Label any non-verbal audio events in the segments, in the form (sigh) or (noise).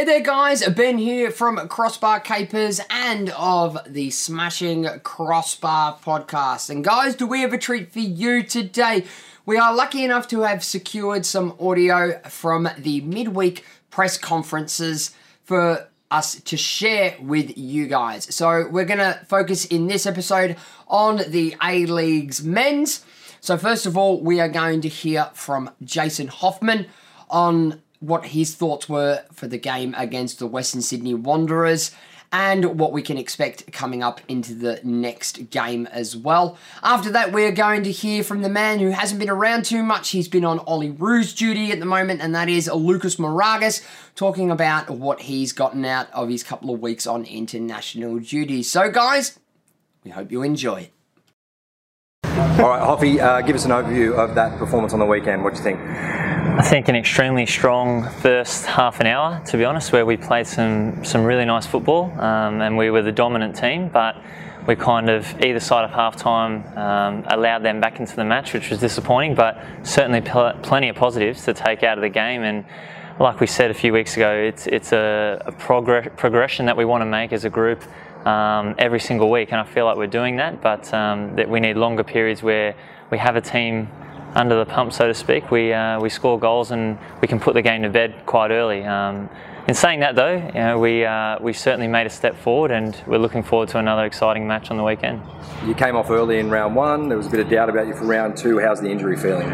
Hey there, guys. Ben here from Crossbar Capers and of the Smashing Crossbar podcast. And, guys, do we have a treat for you today? We are lucky enough to have secured some audio from the midweek press conferences for us to share with you guys. So, we're going to focus in this episode on the A League's men's. So, first of all, we are going to hear from Jason Hoffman on what his thoughts were for the game against the Western Sydney Wanderers and what we can expect coming up into the next game as well. After that, we're going to hear from the man who hasn't been around too much. He's been on Olyroos duty at the moment, and that is Lucas Mauragis, talking about what he's gotten out of his couple of weeks on international duty. So, guys, we hope you enjoy it. All right, Hoffy, uh, give us an overview of that performance on the weekend. What do you think? I think an extremely strong first half an hour, to be honest, where we played some some really nice football um, and we were the dominant team, but we kind of either side of half time um, allowed them back into the match, which was disappointing, but certainly pl- plenty of positives to take out of the game. And like we said a few weeks ago, it's it's a, a progress, progression that we want to make as a group um, every single week, and I feel like we're doing that. But um, that we need longer periods where we have a team under the pump, so to speak. We uh, we score goals and we can put the game to bed quite early. Um, in saying that, though, you know, we uh, we certainly made a step forward, and we're looking forward to another exciting match on the weekend. You came off early in round one. There was a bit of doubt about you for round two. How's the injury feeling?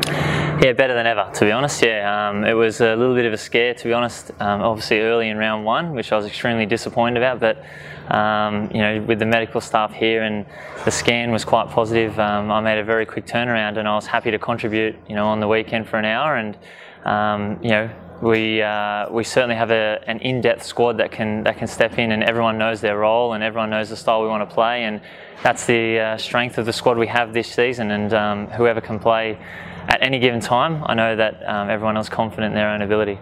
Yeah, better than ever, to be honest. Yeah, um, it was a little bit of a scare, to be honest. Um, obviously, early in round one, which I was extremely disappointed about, but um, you know, with the medical staff here and the scan was quite positive. Um, I made a very quick turnaround and I was happy to contribute, you know, on the weekend for an hour and, um, you know, we uh, we certainly have a, an in-depth squad that can that can step in and everyone knows their role and everyone knows the style we want to play and that's the uh, strength of the squad we have this season and um, whoever can play at any given time I know that um, everyone is confident in their own ability.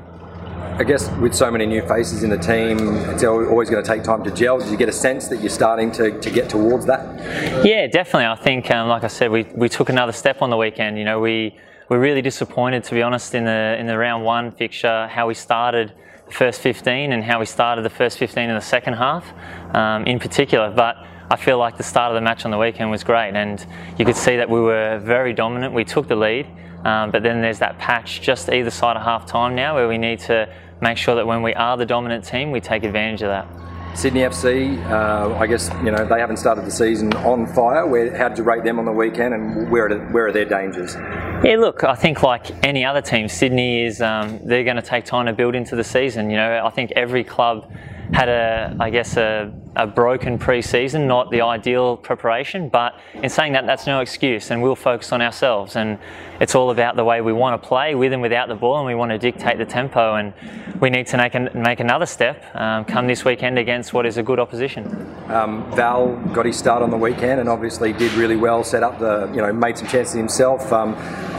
I guess with so many new faces in the team, it's always going to take time to gel. Do you get a sense that you're starting to, to get towards that? Yeah, definitely. I think, um, like I said, we, we took another step on the weekend. You know, we we're really disappointed, to be honest, in the in the round one fixture, how we started the first 15 and how we started the first 15 in the second half, um, in particular. But I feel like the start of the match on the weekend was great, and you could see that we were very dominant. We took the lead, um, but then there's that patch just either side of half time now where we need to make sure that when we are the dominant team, we take advantage of that. Sydney FC, uh, I guess you know they haven't started the season on fire. Where, how did you rate them on the weekend, and where are, where are their dangers? Yeah, look, I think like any other team, Sydney is um, they're going to take time to build into the season. You know, I think every club had a, I guess, a, a broken pre-season, not the ideal preparation. But in saying that, that's no excuse, and we'll focus on ourselves. And it's all about the way we want to play with and without the ball, and we want to dictate the tempo. And we need to make, an, make another step um, come this weekend against what is a good opposition. Um, Val got his start on the weekend, and obviously did really well. Set up the, you know, made some chances himself. Um,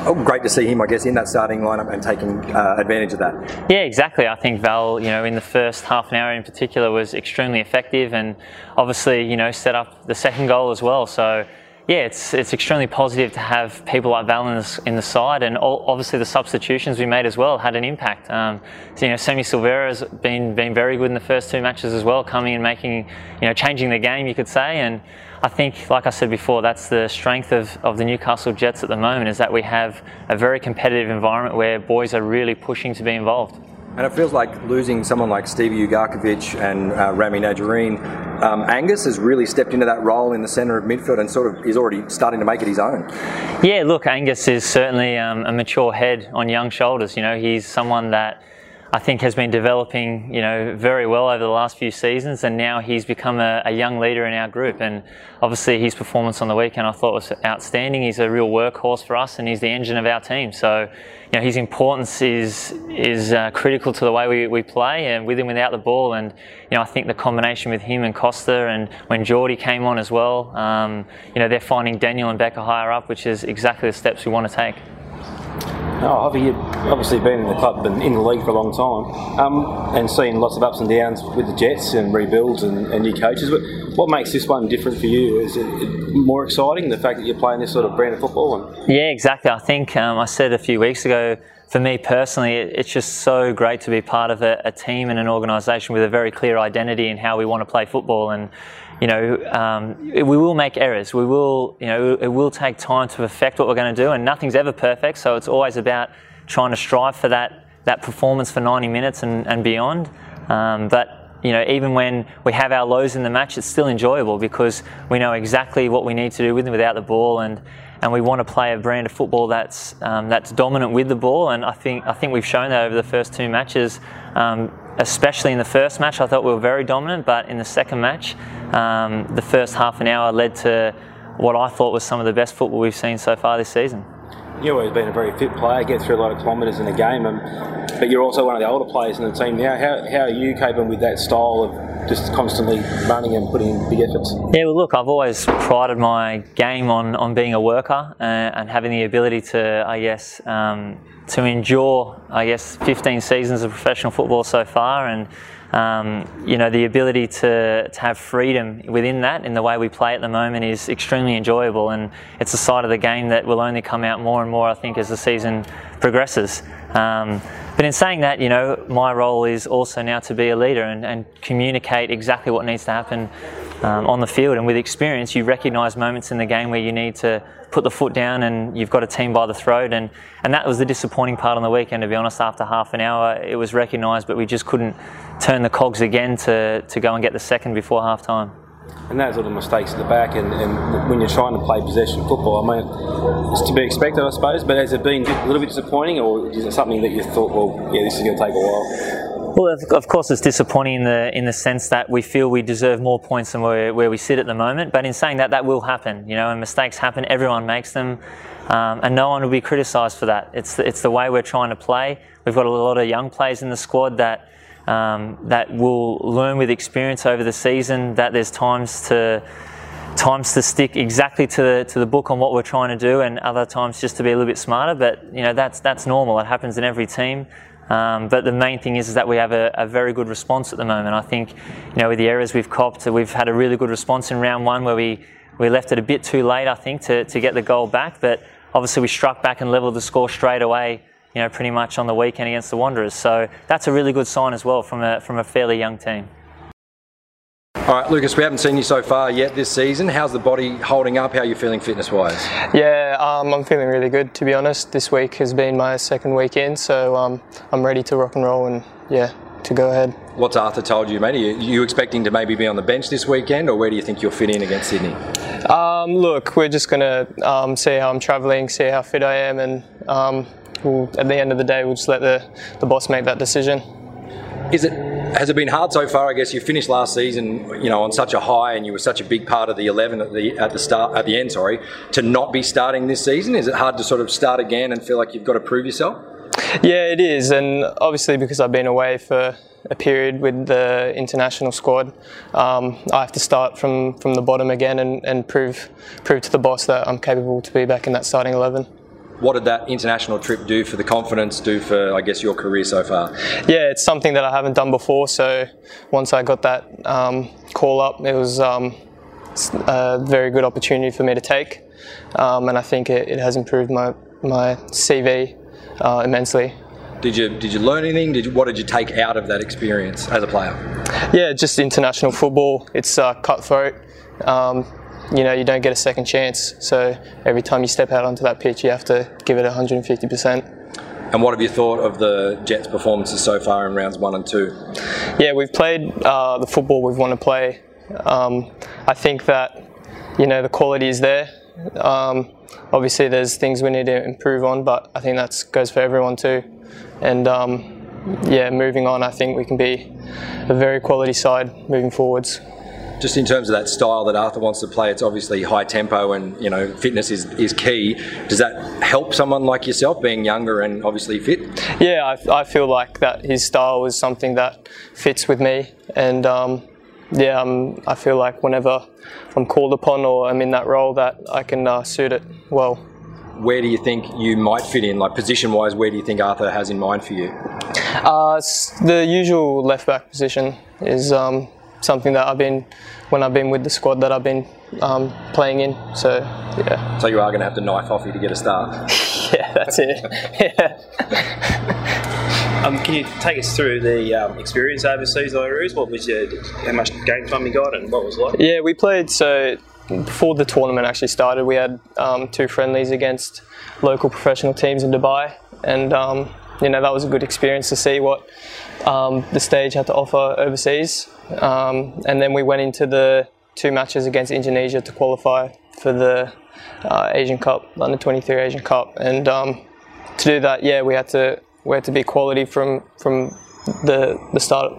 oh, great to see him, I guess, in that starting lineup and taking uh, advantage of that. Yeah, exactly. I think Val, you know, in the first half an hour in particular, was extremely effective, and obviously, you know, set up the second goal as well. So yeah, it's it's extremely positive to have people like Val in the, in the side, and all, obviously the substitutions we made as well had an impact. Um, so, you know, Semi Silvera has been been very good in the first two matches as well, coming and making, you know, changing the game, you could say. And I think, like I said before, that's the strength of, of the Newcastle Jets at the moment is that we have a very competitive environment where boys are really pushing to be involved. And it feels like losing someone like Stevie Ugarkovic and uh, Rami Najarine. Um, Angus has really stepped into that role in the centre of midfield and sort of is already starting to make it his own. Yeah, look, Angus is certainly um, a mature head on young shoulders. You know, he's someone that I think has been developing, you know, very well over the last few seasons, and now he's become a, a, young leader in our group. And obviously, his performance on the weekend I thought was outstanding. He's a real workhorse for us, and he's the engine of our team. So, you know, his importance is is uh, critical to the way we, we play, and with and without the ball. And you know, I think the combination with him and Costa, and when Geordie came on as well, um, you know, they're finding Daniel and Beka higher up, which is exactly the steps we want to take. Oh, Harvey, you've obviously been in the club and in the league for a long time um, and seen lots of ups and downs with the Jets and rebuilds and, and, new coaches. But what makes this one different for you? Is it more exciting, the fact that you're playing this sort of brand of football? And... Yeah, exactly. I think um, I said a few weeks ago for me personally, it's just so great to be part of a, a team and an organisation with a very clear identity in how we want to play football. And you know, um, we will make errors. We will, you know, it will take time to perfect what we're going to do, and nothing's ever perfect. So it's always about trying to strive for that that performance for 90 minutes and, and beyond. Um, but you know, even when we have our lows in the match, it's still enjoyable because we know exactly what we need to do with and without the ball, and and we want to play a brand of football that's um, that's dominant with the ball. And I think I think we've shown that over the first two matches. Um, especially in the first match, I thought we were very dominant, but in the second match, um, the first half an hour led to what I thought was some of the best football we've seen so far this season. You've always been a very fit player, get through a lot of kilometres in a game, and, but you're also one of the older players in the team now. How, how are you coping with that style of just constantly running and putting in big efforts? Yeah, well, look, I've always prided my game on, on being a worker uh, and having the ability to, I guess, um, to endure, I guess, 15 seasons of professional football so far, and um, you know the ability to, to have freedom within that in the way we play at the moment is extremely enjoyable, and it's a side of the game that will only come out more and more, I think, as the season progresses. Um, but in saying that, you know, my role is also now to be a leader and, and communicate exactly what needs to happen um, on the field. And with experience, you recognise moments in the game where you need to put the foot down and you've got a team by the throat. And, and that was the disappointing part on the weekend, to be honest. After half an hour, it was recognised, but we just couldn't turn the cogs again to, to go and get the second before half time. And those little mistakes at the back, and, and when you're trying to play possession football, I mean, it's to be expected, I suppose. But has it been a little bit disappointing, or is it something that you thought, well, yeah, this is going to take a while? Well, of course, it's disappointing in the in the sense that we feel we deserve more points than where, where we sit at the moment. But in saying that, that will happen. You know, and mistakes happen. Everyone makes them, um, and no one will be criticised for that. It's the, it's the way we're trying to play. We've got a lot of young players in the squad that um, that will learn with experience over the season. That there's times to times to stick exactly to the to the book on what we're trying to do, and other times just to be a little bit smarter. But you know that's that's normal. It happens in every team. Um, but the main thing is, is that we have a, a, very good response at the moment. I think, you know, with the errors we've copped, we've had a really good response in round one where we, we left it a bit too late, I think, to, to get the goal back. But obviously we struck back and levelled the score straight away you know, pretty much on the weekend against the Wanderers. So that's a really good sign as well from a, from a fairly young team. All right, Lucas, we haven't seen you so far yet this season. How's the body holding up? How are you feeling fitness wise? Yeah, um, I'm feeling really good to be honest. This week has been my second weekend, so um, I'm ready to rock and roll and yeah, to go ahead. What's Arthur told you, mate? Are you, are you expecting to maybe be on the bench this weekend, or where do you think you'll fit in against Sydney? Um, look, we're just going to um, see how I'm travelling, see how fit I am, and um, we'll, at the end of the day, we'll just let the, the boss make that decision. Is it has it been hard so far? I guess you finished last season, you know, on such a high, and you were such a big part of the eleven at the at the start at the end. Sorry, to not be starting this season. Is it hard to sort of start again and feel like you've got to prove yourself? Yeah, it is, and obviously because I've been away for a period with the international squad, um, I have to start from, from the bottom again and, and prove prove to the boss that I'm capable to be back in that starting eleven what did that international trip do for the confidence, do for, I guess, your career so far? Yeah, it's something that I haven't done before. So once I got that um, call up, it was um, a very good opportunity for me to take. Um, and I think it, it, has improved my, my CV uh, immensely. Did you did you learn anything? Did you, what did you take out of that experience as a player? Yeah, just international football. It's uh, cutthroat. Um, you know, you don't get a second chance. So every time you step out onto that pitch, you have to give it 150%. And what have you thought of the Jets' performances so far in rounds one and two? Yeah, we've played uh, the football we've want to play. Um, I think that you know the quality is there. Um, obviously, there's things we need to improve on, but I think that goes for everyone too. And um, yeah, moving on, I think we can be a very quality side moving forwards just in terms of that style that Arthur wants to play, it's obviously high tempo and you know fitness is, is key. Does that help someone like yourself being younger and obviously fit? Yeah, I, I feel like that his style is something that fits with me, and um, yeah, um, I feel like whenever I'm called upon or I'm in that role, that I can uh, suit it well. Where do you think you might fit in, like position wise? Where do you think Arthur has in mind for you? Uh, the usual left back position is um, something that I've been when I've been with the squad that I've been um, playing in. So yeah. So you are going to have to knife off you to get a start. (laughs) yeah, that's it. Yeah. Um, can you take us through the um, experience overseas, Iroos? What was your, how much game time you got, and what was it like? Yeah, we played so before the tournament actually started. We had um, two friendlies against local professional teams in Dubai, and um, you know that was a good experience to see what um, the stage had to offer overseas. Um, and then we went into the two matches against Indonesia to qualify for the uh, Asian Cup, under 23 Asian Cup, and um, to do that, yeah, we had to we had to be quality from from the the start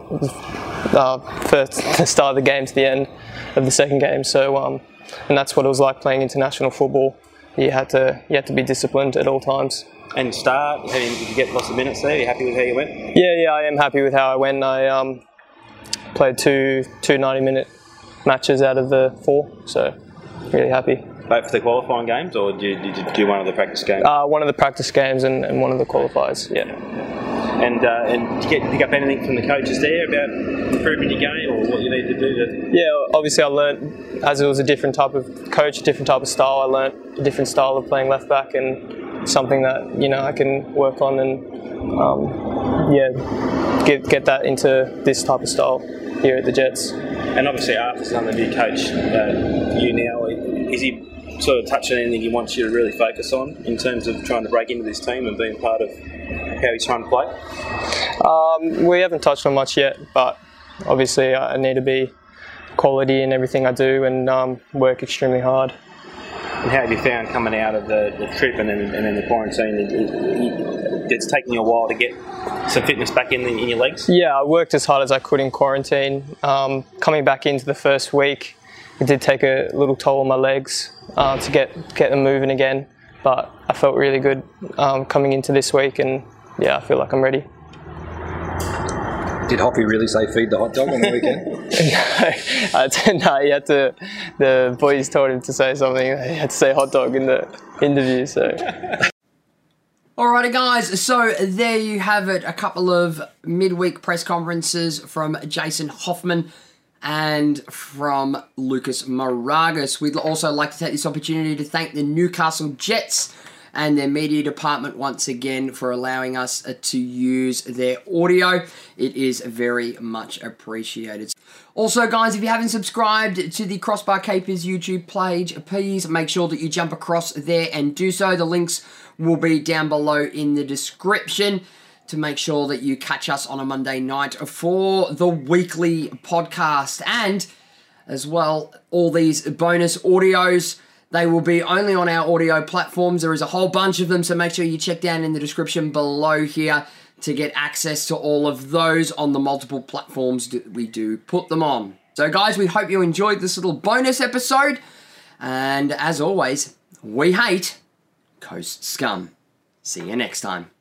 uh, first (laughs) the start of the game to the end of the second game. So um, and that's what it was like playing international football. You had to you had to be disciplined at all times. And start, how did you get lots of minutes there? Are you happy with how you went? Yeah, yeah, I am happy with how I went. I um, played two two 90 minute matches out of the four, so really happy. Both for the qualifying games, or did you, did you do one of the practice games? Uh, one of the practice games and, and one of the qualifiers. Yeah. and uh, and did you get pick up anything from the coaches there about improving your game or what you need to do to? Yeah, obviously I learnt as it was a different type of coach, a different type of style. I learnt a different style of playing left back and something that you know I can work on and um, yeah get get that into this type of style here at the Jets. And obviously, Arthur's under the new coach uh, you now. Is he sort of touching anything he wants you to really focus on in terms of trying to break into this team and being part of how he's trying to play? Um, we haven't touched on much yet, but obviously I need to be quality in everything I do and um, work extremely hard. And how have you found coming out of the, the trip and then, and then the quarantine? It, it, it's taken you a while to get some fitness back in, the, in your legs? Yeah, I worked as hard as I could in quarantine. Um, coming back into the first week, it did take a little toll on my legs uh, to get get them moving again. But I felt really good um, coming into this week, and yeah, I feel like I'm ready. Did Hoppy really say feed the hot dog on the weekend? (laughs) I didn't know. He had to. The boys told him to say something. He had to say hot dog in the interview. So Alrighty, guys. So there you have it. A couple of midweek press conferences from Jason Hoffman and from Lucas Mauragis. We'd also like to take this opportunity to thank the Newcastle Jets and their media department once again for allowing us uh, to use their audio. It is very much appreciated. Also, guys, if you haven't subscribed to the Crossbar Capers YouTube page, please make sure that you jump across there and do so. The links will be down below in the description to make sure that you catch us on a Monday night for the weekly podcast. And as well, all these bonus audios. They will be only on our audio platforms. There is a whole bunch of them, so make sure you check down in the description below here to get access to all of those on the multiple platforms that we do put them on. So, guys, we hope you enjoyed this little bonus episode. And as always, we hate Coast Scum. See you next time.